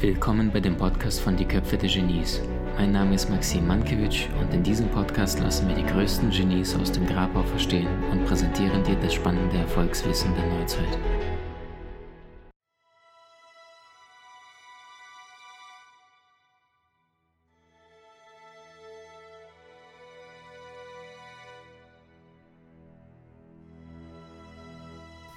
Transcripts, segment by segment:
Willkommen bei dem Podcast von Die Köpfe der Genies. Mein Name ist Maxim Mankewitsch und in diesem Podcast lassen wir die größten Genies aus dem Grabau verstehen und präsentieren dir das spannende Erfolgswissen der Neuzeit.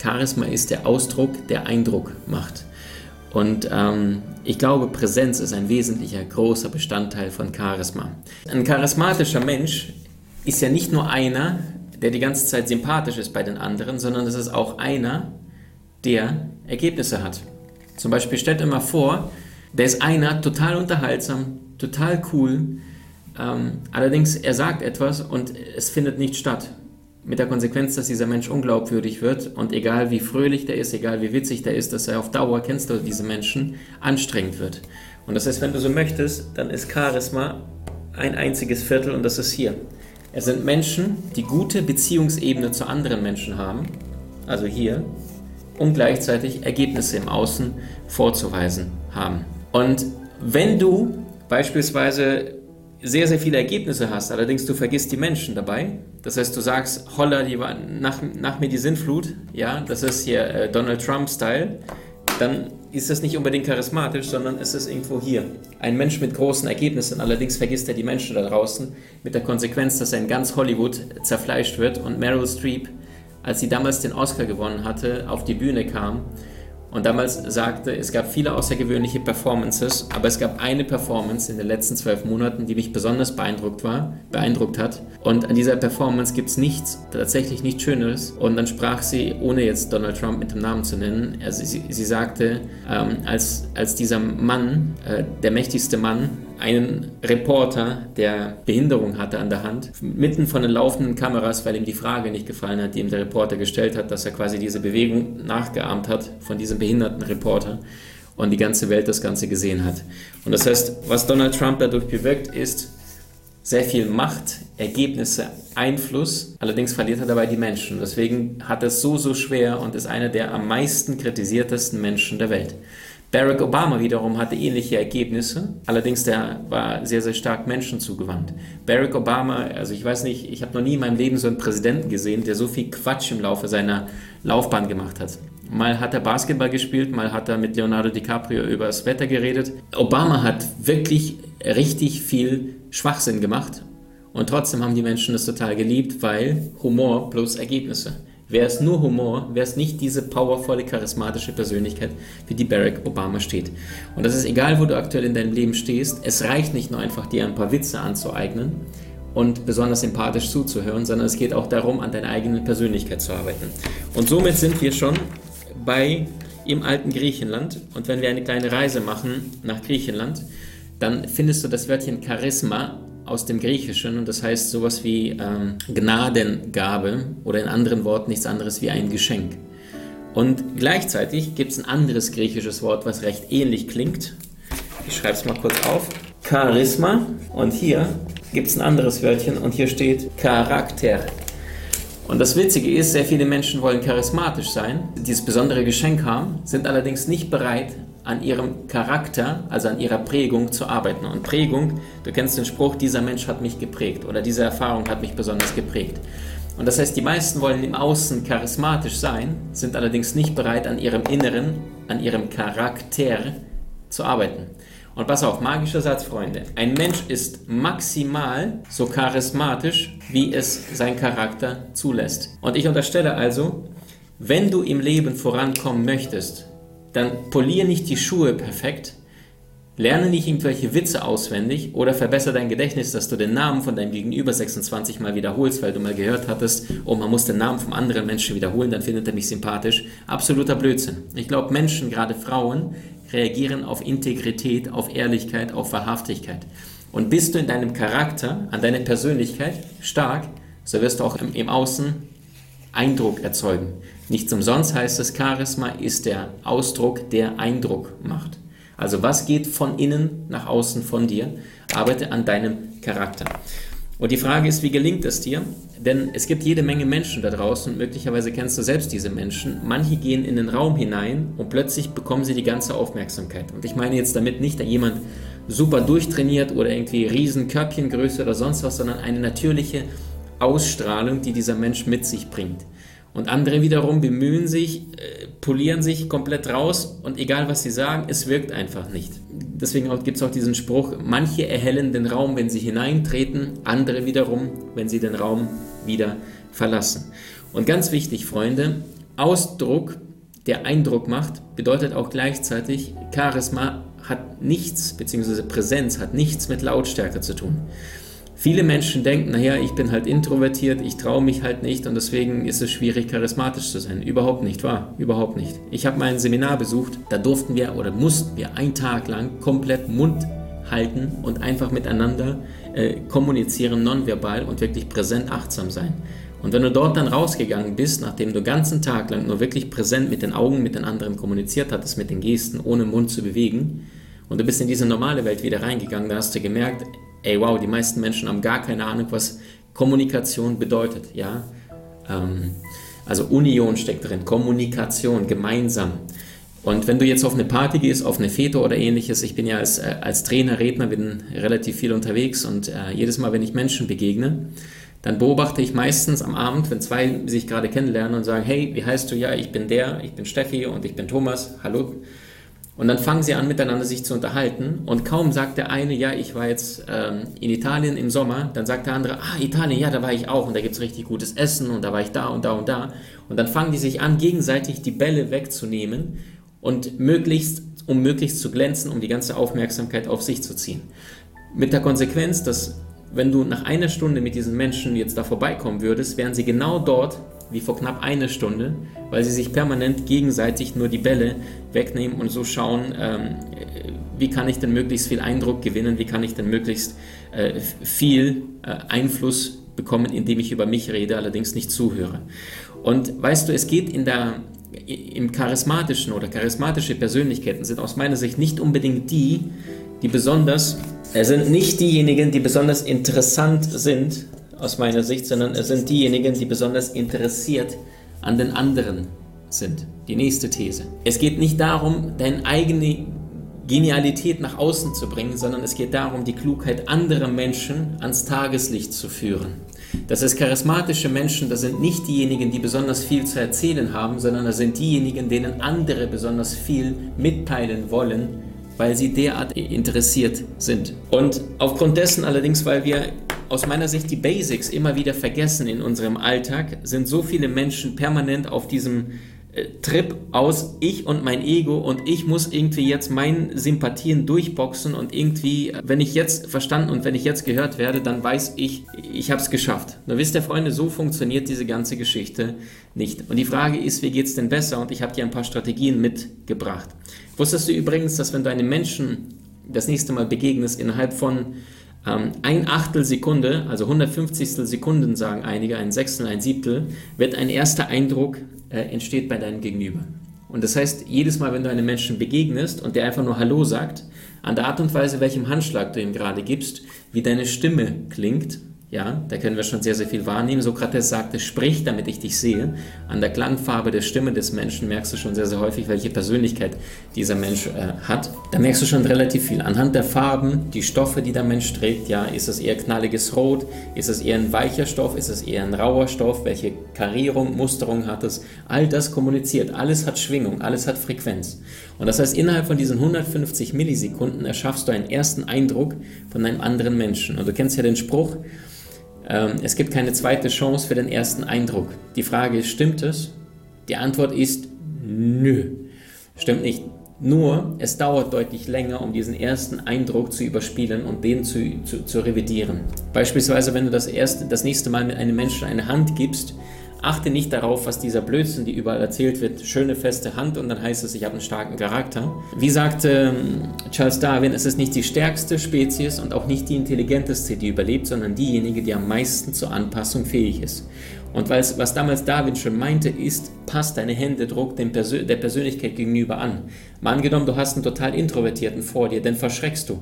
Charisma ist der Ausdruck, der Eindruck macht. Und ähm, ich glaube, Präsenz ist ein wesentlicher, großer Bestandteil von Charisma. Ein charismatischer Mensch ist ja nicht nur einer, der die ganze Zeit sympathisch ist bei den anderen, sondern es ist auch einer, der Ergebnisse hat. Zum Beispiel stellt mal vor, der ist einer total unterhaltsam, total cool, ähm, allerdings er sagt etwas und es findet nicht statt mit der Konsequenz, dass dieser Mensch unglaubwürdig wird und egal wie fröhlich der ist, egal wie witzig der ist, dass er auf Dauer, kennst du diese Menschen, anstrengend wird. Und das heißt, wenn du so möchtest, dann ist Charisma ein einziges Viertel und das ist hier. Es sind Menschen, die gute Beziehungsebene zu anderen Menschen haben, also hier, und gleichzeitig Ergebnisse im Außen vorzuweisen haben. Und wenn du beispielsweise sehr, sehr viele Ergebnisse hast, allerdings du vergisst die Menschen dabei. Das heißt, du sagst, holla, die nach, nach mir die Sinnflut, ja, das ist hier äh, Donald Trump-Style, dann ist das nicht unbedingt charismatisch, sondern es ist irgendwo hier. Ein Mensch mit großen Ergebnissen, allerdings vergisst er die Menschen da draußen, mit der Konsequenz, dass er in ganz Hollywood zerfleischt wird und Meryl Streep, als sie damals den Oscar gewonnen hatte, auf die Bühne kam und damals sagte, es gab viele außergewöhnliche Performances, aber es gab eine Performance in den letzten zwölf Monaten, die mich besonders beeindruckt war, beeindruckt hat. Und an dieser Performance gibt es nichts, tatsächlich nichts Schöneres. Und dann sprach sie, ohne jetzt Donald Trump mit dem Namen zu nennen, also sie, sie sagte, ähm, als, als dieser Mann, äh, der mächtigste Mann, einen Reporter, der Behinderung hatte an der Hand, mitten von den laufenden Kameras, weil ihm die Frage nicht gefallen hat, die ihm der Reporter gestellt hat, dass er quasi diese Bewegung nachgeahmt hat von diesem behinderten Reporter und die ganze Welt das Ganze gesehen hat. Und das heißt, was Donald Trump dadurch bewirkt, ist sehr viel Macht, Ergebnisse, Einfluss, allerdings verliert er dabei die Menschen. Deswegen hat er es so, so schwer und ist einer der am meisten kritisiertesten Menschen der Welt. Barack Obama wiederum hatte ähnliche Ergebnisse, allerdings der war sehr, sehr stark Menschen zugewandt. Barack Obama, also ich weiß nicht, ich habe noch nie in meinem Leben so einen Präsidenten gesehen, der so viel Quatsch im Laufe seiner Laufbahn gemacht hat. Mal hat er Basketball gespielt, mal hat er mit Leonardo DiCaprio über das Wetter geredet. Obama hat wirklich richtig viel Schwachsinn gemacht und trotzdem haben die Menschen das total geliebt, weil Humor plus Ergebnisse. Wäre es nur Humor, wäre es nicht diese powervolle, charismatische Persönlichkeit, für die Barack Obama steht. Und das ist egal, wo du aktuell in deinem Leben stehst. Es reicht nicht nur einfach, dir ein paar Witze anzueignen und besonders sympathisch zuzuhören, sondern es geht auch darum, an deiner eigenen Persönlichkeit zu arbeiten. Und somit sind wir schon bei im alten Griechenland. Und wenn wir eine kleine Reise machen nach Griechenland, dann findest du das Wörtchen Charisma aus dem Griechischen und das heißt sowas wie ähm, Gnadengabe oder in anderen Worten nichts anderes wie ein Geschenk. Und gleichzeitig gibt es ein anderes griechisches Wort, was recht ähnlich klingt. Ich schreibe es mal kurz auf. Charisma. Und hier gibt es ein anderes Wörtchen und hier steht Charakter. Und das Witzige ist, sehr viele Menschen wollen charismatisch sein, dieses besondere Geschenk haben, sind allerdings nicht bereit, an ihrem Charakter, also an ihrer Prägung zu arbeiten. Und Prägung, du kennst den Spruch, dieser Mensch hat mich geprägt oder diese Erfahrung hat mich besonders geprägt. Und das heißt, die meisten wollen im Außen charismatisch sein, sind allerdings nicht bereit, an ihrem Inneren, an ihrem Charakter zu arbeiten. Und pass auf, magischer Satz, Freunde. Ein Mensch ist maximal so charismatisch, wie es sein Charakter zulässt. Und ich unterstelle also, wenn du im Leben vorankommen möchtest, dann polier nicht die Schuhe perfekt, lerne nicht irgendwelche Witze auswendig oder verbessere dein Gedächtnis, dass du den Namen von deinem Gegenüber 26 Mal wiederholst, weil du mal gehört hattest, oh, man muss den Namen vom anderen Menschen wiederholen, dann findet er mich sympathisch. Absoluter Blödsinn. Ich glaube, Menschen, gerade Frauen, reagieren auf Integrität, auf Ehrlichkeit, auf Wahrhaftigkeit. Und bist du in deinem Charakter, an deiner Persönlichkeit stark, so wirst du auch im, im Außen Eindruck erzeugen. Nichts umsonst heißt es, Charisma ist der Ausdruck, der Eindruck macht. Also was geht von innen nach außen von dir? Arbeite an deinem Charakter. Und die Frage ist, wie gelingt es dir? Denn es gibt jede Menge Menschen da draußen und möglicherweise kennst du selbst diese Menschen. Manche gehen in den Raum hinein und plötzlich bekommen sie die ganze Aufmerksamkeit. Und ich meine jetzt damit nicht, dass jemand super durchtrainiert oder irgendwie riesen Körbchengröße oder sonst was, sondern eine natürliche Ausstrahlung, die dieser Mensch mit sich bringt. Und andere wiederum bemühen sich, äh, polieren sich komplett raus und egal was sie sagen, es wirkt einfach nicht. Deswegen gibt es auch diesen Spruch, manche erhellen den Raum, wenn sie hineintreten, andere wiederum, wenn sie den Raum wieder verlassen. Und ganz wichtig, Freunde, Ausdruck, der Eindruck macht, bedeutet auch gleichzeitig, Charisma hat nichts, beziehungsweise Präsenz hat nichts mit Lautstärke zu tun. Viele Menschen denken, naja, ich bin halt introvertiert, ich traue mich halt nicht und deswegen ist es schwierig, charismatisch zu sein. Überhaupt nicht wahr, überhaupt nicht. Ich habe mal ein Seminar besucht, da durften wir oder mussten wir einen Tag lang komplett Mund halten und einfach miteinander äh, kommunizieren, nonverbal und wirklich präsent achtsam sein. Und wenn du dort dann rausgegangen bist, nachdem du den ganzen Tag lang nur wirklich präsent mit den Augen mit den anderen kommuniziert hattest, mit den Gesten, ohne Mund zu bewegen, und du bist in diese normale Welt wieder reingegangen, da hast du gemerkt, ey wow, die meisten Menschen haben gar keine Ahnung, was Kommunikation bedeutet, ja. Ähm, also Union steckt drin, Kommunikation, gemeinsam. Und wenn du jetzt auf eine Party gehst, auf eine Fete oder ähnliches, ich bin ja als, äh, als Trainer, Redner, bin relativ viel unterwegs und äh, jedes Mal, wenn ich Menschen begegne, dann beobachte ich meistens am Abend, wenn zwei sich gerade kennenlernen und sagen, hey, wie heißt du? Ja, ich bin der, ich bin Steffi und ich bin Thomas, hallo. Und dann fangen sie an, miteinander sich zu unterhalten. Und kaum sagt der eine, ja, ich war jetzt ähm, in Italien im Sommer, dann sagt der andere, ah, Italien, ja, da war ich auch und da gibt es richtig gutes Essen und da war ich da und da und da. Und dann fangen die sich an, gegenseitig die Bälle wegzunehmen und möglichst, um möglichst zu glänzen, um die ganze Aufmerksamkeit auf sich zu ziehen. Mit der Konsequenz, dass wenn du nach einer Stunde mit diesen Menschen jetzt da vorbeikommen würdest, wären sie genau dort, wie vor knapp einer Stunde, weil sie sich permanent gegenseitig nur die Bälle wegnehmen und so schauen, ähm, wie kann ich denn möglichst viel Eindruck gewinnen, wie kann ich denn möglichst äh, viel äh, Einfluss bekommen, indem ich über mich rede, allerdings nicht zuhöre. Und weißt du, es geht in der, im charismatischen oder charismatische Persönlichkeiten sind aus meiner Sicht nicht unbedingt die, die besonders, es sind nicht diejenigen, die besonders interessant sind, aus meiner Sicht, sondern es sind diejenigen, die besonders interessiert an den anderen sind. Die nächste These. Es geht nicht darum, deine eigene Genialität nach außen zu bringen, sondern es geht darum, die Klugheit anderer Menschen ans Tageslicht zu führen. Das ist charismatische Menschen, das sind nicht diejenigen, die besonders viel zu erzählen haben, sondern das sind diejenigen, denen andere besonders viel mitteilen wollen, weil sie derart interessiert sind. Und aufgrund dessen allerdings, weil wir aus meiner Sicht die Basics immer wieder vergessen in unserem Alltag, sind so viele Menschen permanent auf diesem äh, Trip aus ich und mein Ego und ich muss irgendwie jetzt meinen Sympathien durchboxen und irgendwie, wenn ich jetzt verstanden und wenn ich jetzt gehört werde, dann weiß ich, ich habe es geschafft. Nur wisst ihr, Freunde, so funktioniert diese ganze Geschichte nicht. Und die Frage ist, wie geht es denn besser? Und ich habe dir ein paar Strategien mitgebracht. Wusstest du übrigens, dass wenn du einem Menschen das nächste Mal begegnest, innerhalb von ähm, ein Achtel Sekunde, also 150 Sekunden sagen einige, ein Sechstel, ein Siebtel, wird ein erster Eindruck äh, entsteht bei deinem Gegenüber. Und das heißt, jedes Mal, wenn du einem Menschen begegnest und der einfach nur Hallo sagt, an der Art und Weise, welchem Handschlag du ihm gerade gibst, wie deine Stimme klingt, ja, da können wir schon sehr, sehr viel wahrnehmen. Sokrates sagte, sprich, damit ich dich sehe. An der Klangfarbe der Stimme des Menschen merkst du schon sehr, sehr häufig, welche Persönlichkeit dieser Mensch äh, hat. Da merkst du schon relativ viel. Anhand der Farben, die Stoffe, die der Mensch trägt, ja, ist es eher knalliges Rot, ist es eher ein weicher Stoff, ist es eher ein rauer Stoff, welche Karierung, Musterung hat es. All das kommuniziert, alles hat Schwingung, alles hat Frequenz. Und das heißt, innerhalb von diesen 150 Millisekunden erschaffst du einen ersten Eindruck von einem anderen Menschen. Und du kennst ja den Spruch, es gibt keine zweite Chance für den ersten Eindruck. Die Frage ist, stimmt es? Die Antwort ist nö. Stimmt nicht. Nur, es dauert deutlich länger, um diesen ersten Eindruck zu überspielen und den zu, zu, zu revidieren. Beispielsweise, wenn du das, erste, das nächste Mal mit einem Menschen eine Hand gibst, achte nicht darauf, was dieser Blödsinn, die überall erzählt wird, schöne feste Hand und dann heißt es, ich habe einen starken Charakter. Wie sagte ähm, Charles Darwin, es ist nicht die stärkste Spezies und auch nicht die intelligenteste, die überlebt, sondern diejenige, die am meisten zur Anpassung fähig ist. Und was damals Darwin schon meinte, ist, passt deine Händedruck dem Persö der Persönlichkeit gegenüber an. Mal angenommen, du hast einen total Introvertierten vor dir, dann verschreckst du.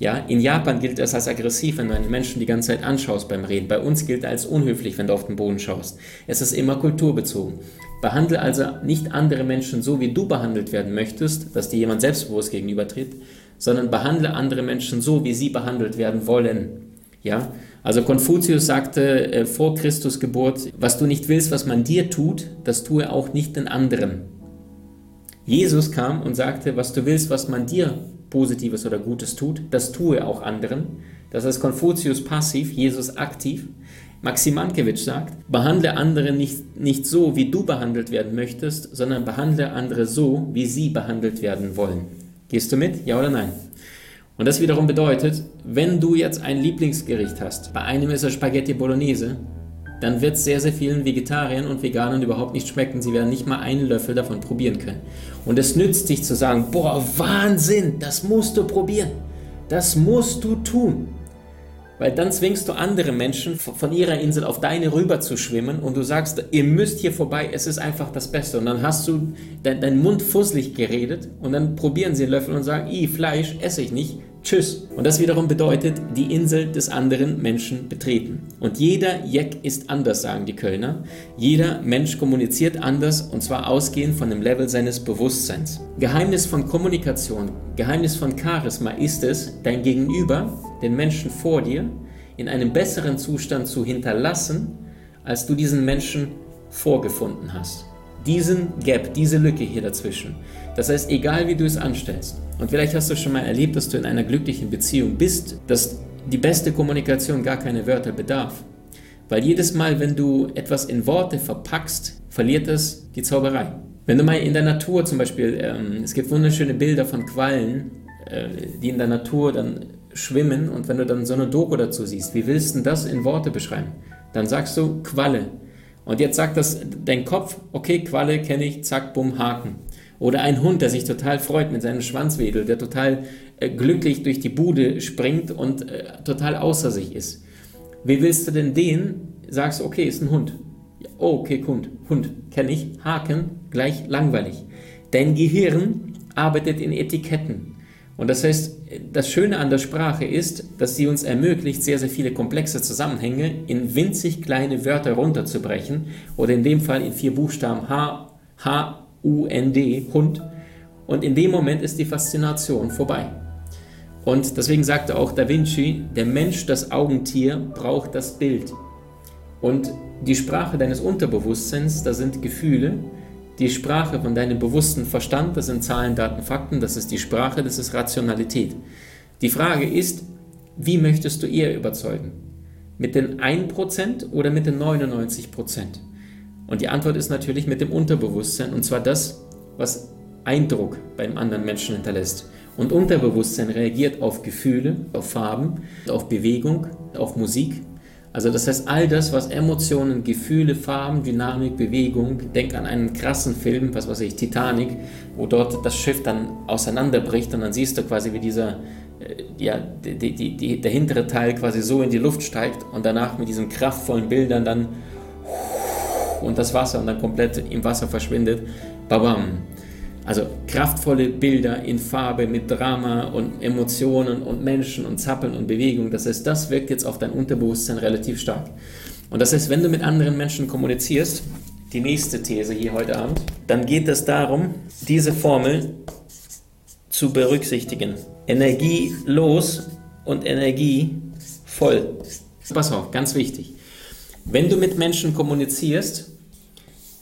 Ja, in Japan gilt es als aggressiv, wenn du einen Menschen die ganze Zeit anschaust beim Reden. Bei uns gilt als unhöflich, wenn du auf den Boden schaust. Es ist immer kulturbezogen. Behandle also nicht andere Menschen so, wie du behandelt werden möchtest, dass dir jemand selbstbewusst gegenübertritt, sondern behandle andere Menschen so, wie sie behandelt werden wollen. Ja, also Konfuzius sagte äh, vor Christus Geburt, was du nicht willst, was man dir tut, das tue auch nicht den anderen. Jesus kam und sagte, was du willst, was man dir Positives oder Gutes tut, das tue auch anderen. Das heißt Konfuzius passiv, Jesus aktiv. Maxim Mankiewicz sagt, behandle andere nicht, nicht so, wie du behandelt werden möchtest, sondern behandle andere so, wie sie behandelt werden wollen. Gehst du mit? Ja oder nein? Und das wiederum bedeutet, wenn du jetzt ein Lieblingsgericht hast, bei einem ist es Spaghetti Bolognese, dann wird es sehr, sehr vielen Vegetariern und Veganern überhaupt nicht schmecken. Sie werden nicht mal einen Löffel davon probieren können. Und es nützt dich zu sagen, boah, Wahnsinn, das musst du probieren. Das musst du tun. Weil dann zwingst du andere Menschen von ihrer Insel auf deine rüber zu schwimmen und du sagst, ihr müsst hier vorbei, es ist einfach das Beste. Und dann hast du deinen dein Mund fusselig geredet und dann probieren sie einen Löffel und sagen, i, Fleisch esse ich nicht, Tschüss. Und das wiederum bedeutet, die Insel des anderen Menschen betreten. Und jeder Jeck ist anders, sagen die Kölner. Jeder Mensch kommuniziert anders und zwar ausgehend von dem Level seines Bewusstseins. Geheimnis von Kommunikation, Geheimnis von Charisma ist es, dein Gegenüber, den Menschen vor dir, in einem besseren Zustand zu hinterlassen, als du diesen Menschen vorgefunden hast. Diesen Gap, diese Lücke hier dazwischen. Das heißt, egal wie du es anstellst, und vielleicht hast du schon mal erlebt, dass du in einer glücklichen Beziehung bist, dass die beste Kommunikation gar keine Wörter bedarf. Weil jedes Mal, wenn du etwas in Worte verpackst, verliert es die Zauberei. Wenn du mal in der Natur zum Beispiel, ähm, es gibt wunderschöne Bilder von Quallen, äh, die in der Natur dann schwimmen und wenn du dann so eine Doku dazu siehst, wie willst du das in Worte beschreiben? Dann sagst du Qualle. Und jetzt sagt das dein Kopf, okay, Qualle kenne ich, zack, bumm, Haken. Oder ein Hund, der sich total freut mit seinem Schwanzwedel, der total äh, glücklich durch die Bude springt und äh, total außer sich ist. Wie willst du denn den? Sagst, okay, ist ein Hund. Oh, okay, Hund. Hund, kenne ich. Haken, gleich langweilig. Dein Gehirn arbeitet in Etiketten. Und das heißt, das Schöne an der Sprache ist, dass sie uns ermöglicht, sehr, sehr viele komplexe Zusammenhänge in winzig kleine Wörter runterzubrechen oder in dem Fall in vier Buchstaben H, H, U-N-D, Hund. Und in dem Moment ist die Faszination vorbei. Und deswegen sagte auch Da Vinci, der Mensch, das Augentier, braucht das Bild. Und die Sprache deines Unterbewusstseins, das sind Gefühle. Die Sprache von deinem bewussten Verstand, das sind Zahlen, Daten, Fakten. Das ist die Sprache, das ist Rationalität. Die Frage ist, wie möchtest du eher überzeugen? Mit den 1% oder mit den 99%? Und die Antwort ist natürlich mit dem Unterbewusstsein, und zwar das, was Eindruck beim anderen Menschen hinterlässt. Und Unterbewusstsein reagiert auf Gefühle, auf Farben, auf Bewegung, auf Musik. Also das heißt, all das, was Emotionen, Gefühle, Farben, Dynamik, Bewegung, denk an einen krassen Film, was weiß ich, Titanic, wo dort das Schiff dann auseinanderbricht und dann siehst du quasi, wie dieser, äh, ja, die, die, die, der hintere Teil quasi so in die Luft steigt und danach mit diesen kraftvollen Bildern dann und das Wasser und dann komplett im Wasser verschwindet. Babam. Also kraftvolle Bilder in Farbe mit Drama und Emotionen und Menschen und Zappeln und Bewegung. Das heißt, das wirkt jetzt auf dein Unterbewusstsein relativ stark. Und das heißt, wenn du mit anderen Menschen kommunizierst, die nächste These hier heute Abend, dann geht es darum, diese Formel zu berücksichtigen. Energie los und Energie voll. Pass auf, ganz wichtig. Wenn du mit Menschen kommunizierst,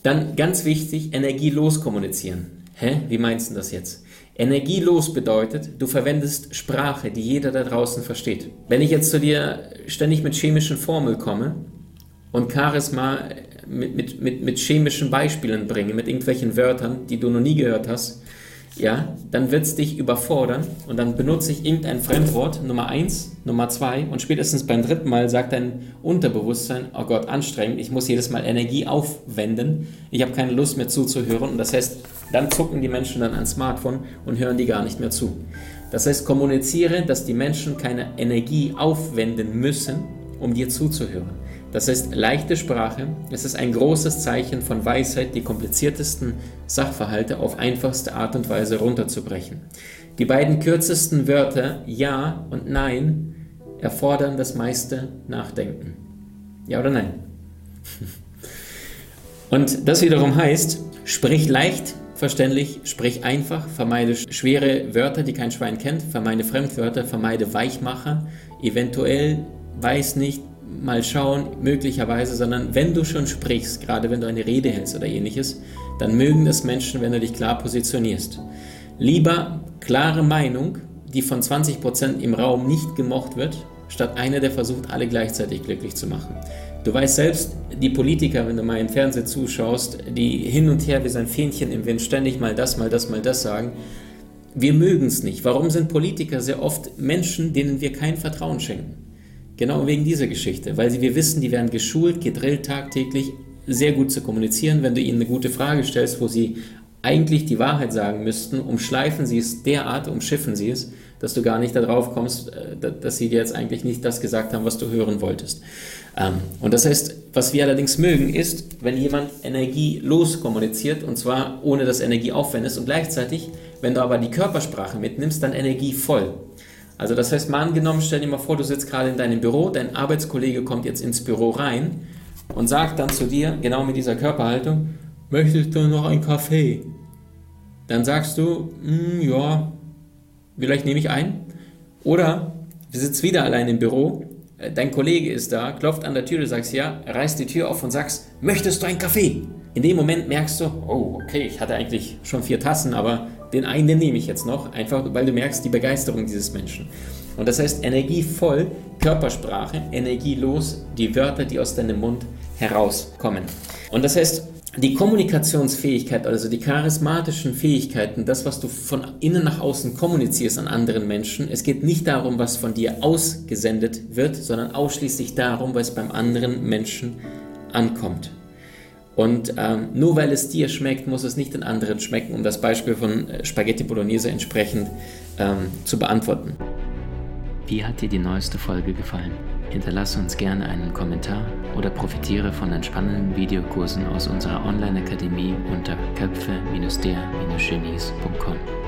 dann ganz wichtig, energielos kommunizieren. Hä? Wie meinst du das jetzt? Energielos bedeutet, du verwendest Sprache, die jeder da draußen versteht. Wenn ich jetzt zu dir ständig mit chemischen Formeln komme und Charisma mit, mit, mit, mit chemischen Beispielen bringe, mit irgendwelchen Wörtern, die du noch nie gehört hast, ja, dann wird es dich überfordern und dann benutze ich irgendein Fremdwort, Nummer eins, Nummer zwei und spätestens beim dritten Mal sagt dein Unterbewusstsein, oh Gott, anstrengend, ich muss jedes Mal Energie aufwenden, ich habe keine Lust mehr zuzuhören und das heißt, dann zucken die Menschen dann ans Smartphone und hören die gar nicht mehr zu. Das heißt, kommuniziere, dass die Menschen keine Energie aufwenden müssen, um dir zuzuhören. Das heißt, leichte Sprache, es ist ein großes Zeichen von Weisheit, die kompliziertesten Sachverhalte auf einfachste Art und Weise runterzubrechen. Die beiden kürzesten Wörter Ja und Nein erfordern das meiste Nachdenken. Ja oder nein? Und das wiederum heißt, sprich leicht, verständlich, sprich einfach, vermeide schwere Wörter, die kein Schwein kennt, vermeide Fremdwörter, vermeide Weichmacher, eventuell, weiß nicht, mal schauen, möglicherweise, sondern wenn du schon sprichst, gerade wenn du eine Rede hältst oder ähnliches, dann mögen das Menschen, wenn du dich klar positionierst. Lieber klare Meinung, die von 20% im Raum nicht gemocht wird, statt einer, der versucht, alle gleichzeitig glücklich zu machen. Du weißt selbst, die Politiker, wenn du mal im Fernsehen zuschaust, die hin und her wie sein Fähnchen im Wind ständig mal das, mal das, mal das sagen, wir mögen es nicht. Warum sind Politiker sehr oft Menschen, denen wir kein Vertrauen schenken? Genau wegen dieser Geschichte, weil sie, wir wissen, die werden geschult, gedrillt tagtäglich, sehr gut zu kommunizieren. Wenn du ihnen eine gute Frage stellst, wo sie eigentlich die Wahrheit sagen müssten, umschleifen sie es derart, umschiffen sie es, dass du gar nicht darauf kommst, äh, dass sie dir jetzt eigentlich nicht das gesagt haben, was du hören wolltest. Ähm, und das heißt, was wir allerdings mögen, ist, wenn jemand energielos kommuniziert und zwar ohne dass Energie aufwendest und gleichzeitig, wenn du aber die Körpersprache mitnimmst, dann energievoll. Also das heißt, mal angenommen, stell dir mal vor, du sitzt gerade in deinem Büro, dein Arbeitskollege kommt jetzt ins Büro rein und sagt dann zu dir, genau mit dieser Körperhaltung, möchtest du noch einen Kaffee? Dann sagst du, hm, ja, vielleicht nehme ich ein. Oder du sitzt wieder allein im Büro, dein Kollege ist da, klopft an der Tür, du sagst ja, reißt die Tür auf und sagst, möchtest du einen Kaffee? In dem Moment merkst du, oh, okay, ich hatte eigentlich schon vier Tassen, aber den einen, den nehme ich jetzt noch, einfach weil du merkst die Begeisterung dieses Menschen. Und das heißt, energievoll, Körpersprache, energielos, die Wörter, die aus deinem Mund herauskommen. Und das heißt, die Kommunikationsfähigkeit, also die charismatischen Fähigkeiten, das, was du von innen nach außen kommunizierst an anderen Menschen, es geht nicht darum, was von dir ausgesendet wird, sondern ausschließlich darum, was beim anderen Menschen ankommt. Und ähm, nur weil es dir schmeckt, muss es nicht den anderen schmecken, um das Beispiel von äh, Spaghetti Bolognese entsprechend ähm, zu beantworten. Wie hat dir die neueste Folge gefallen? Hinterlasse uns gerne einen Kommentar oder profitiere von entspannenden Videokursen aus unserer Online-Akademie unter köpfe-der-genies.com.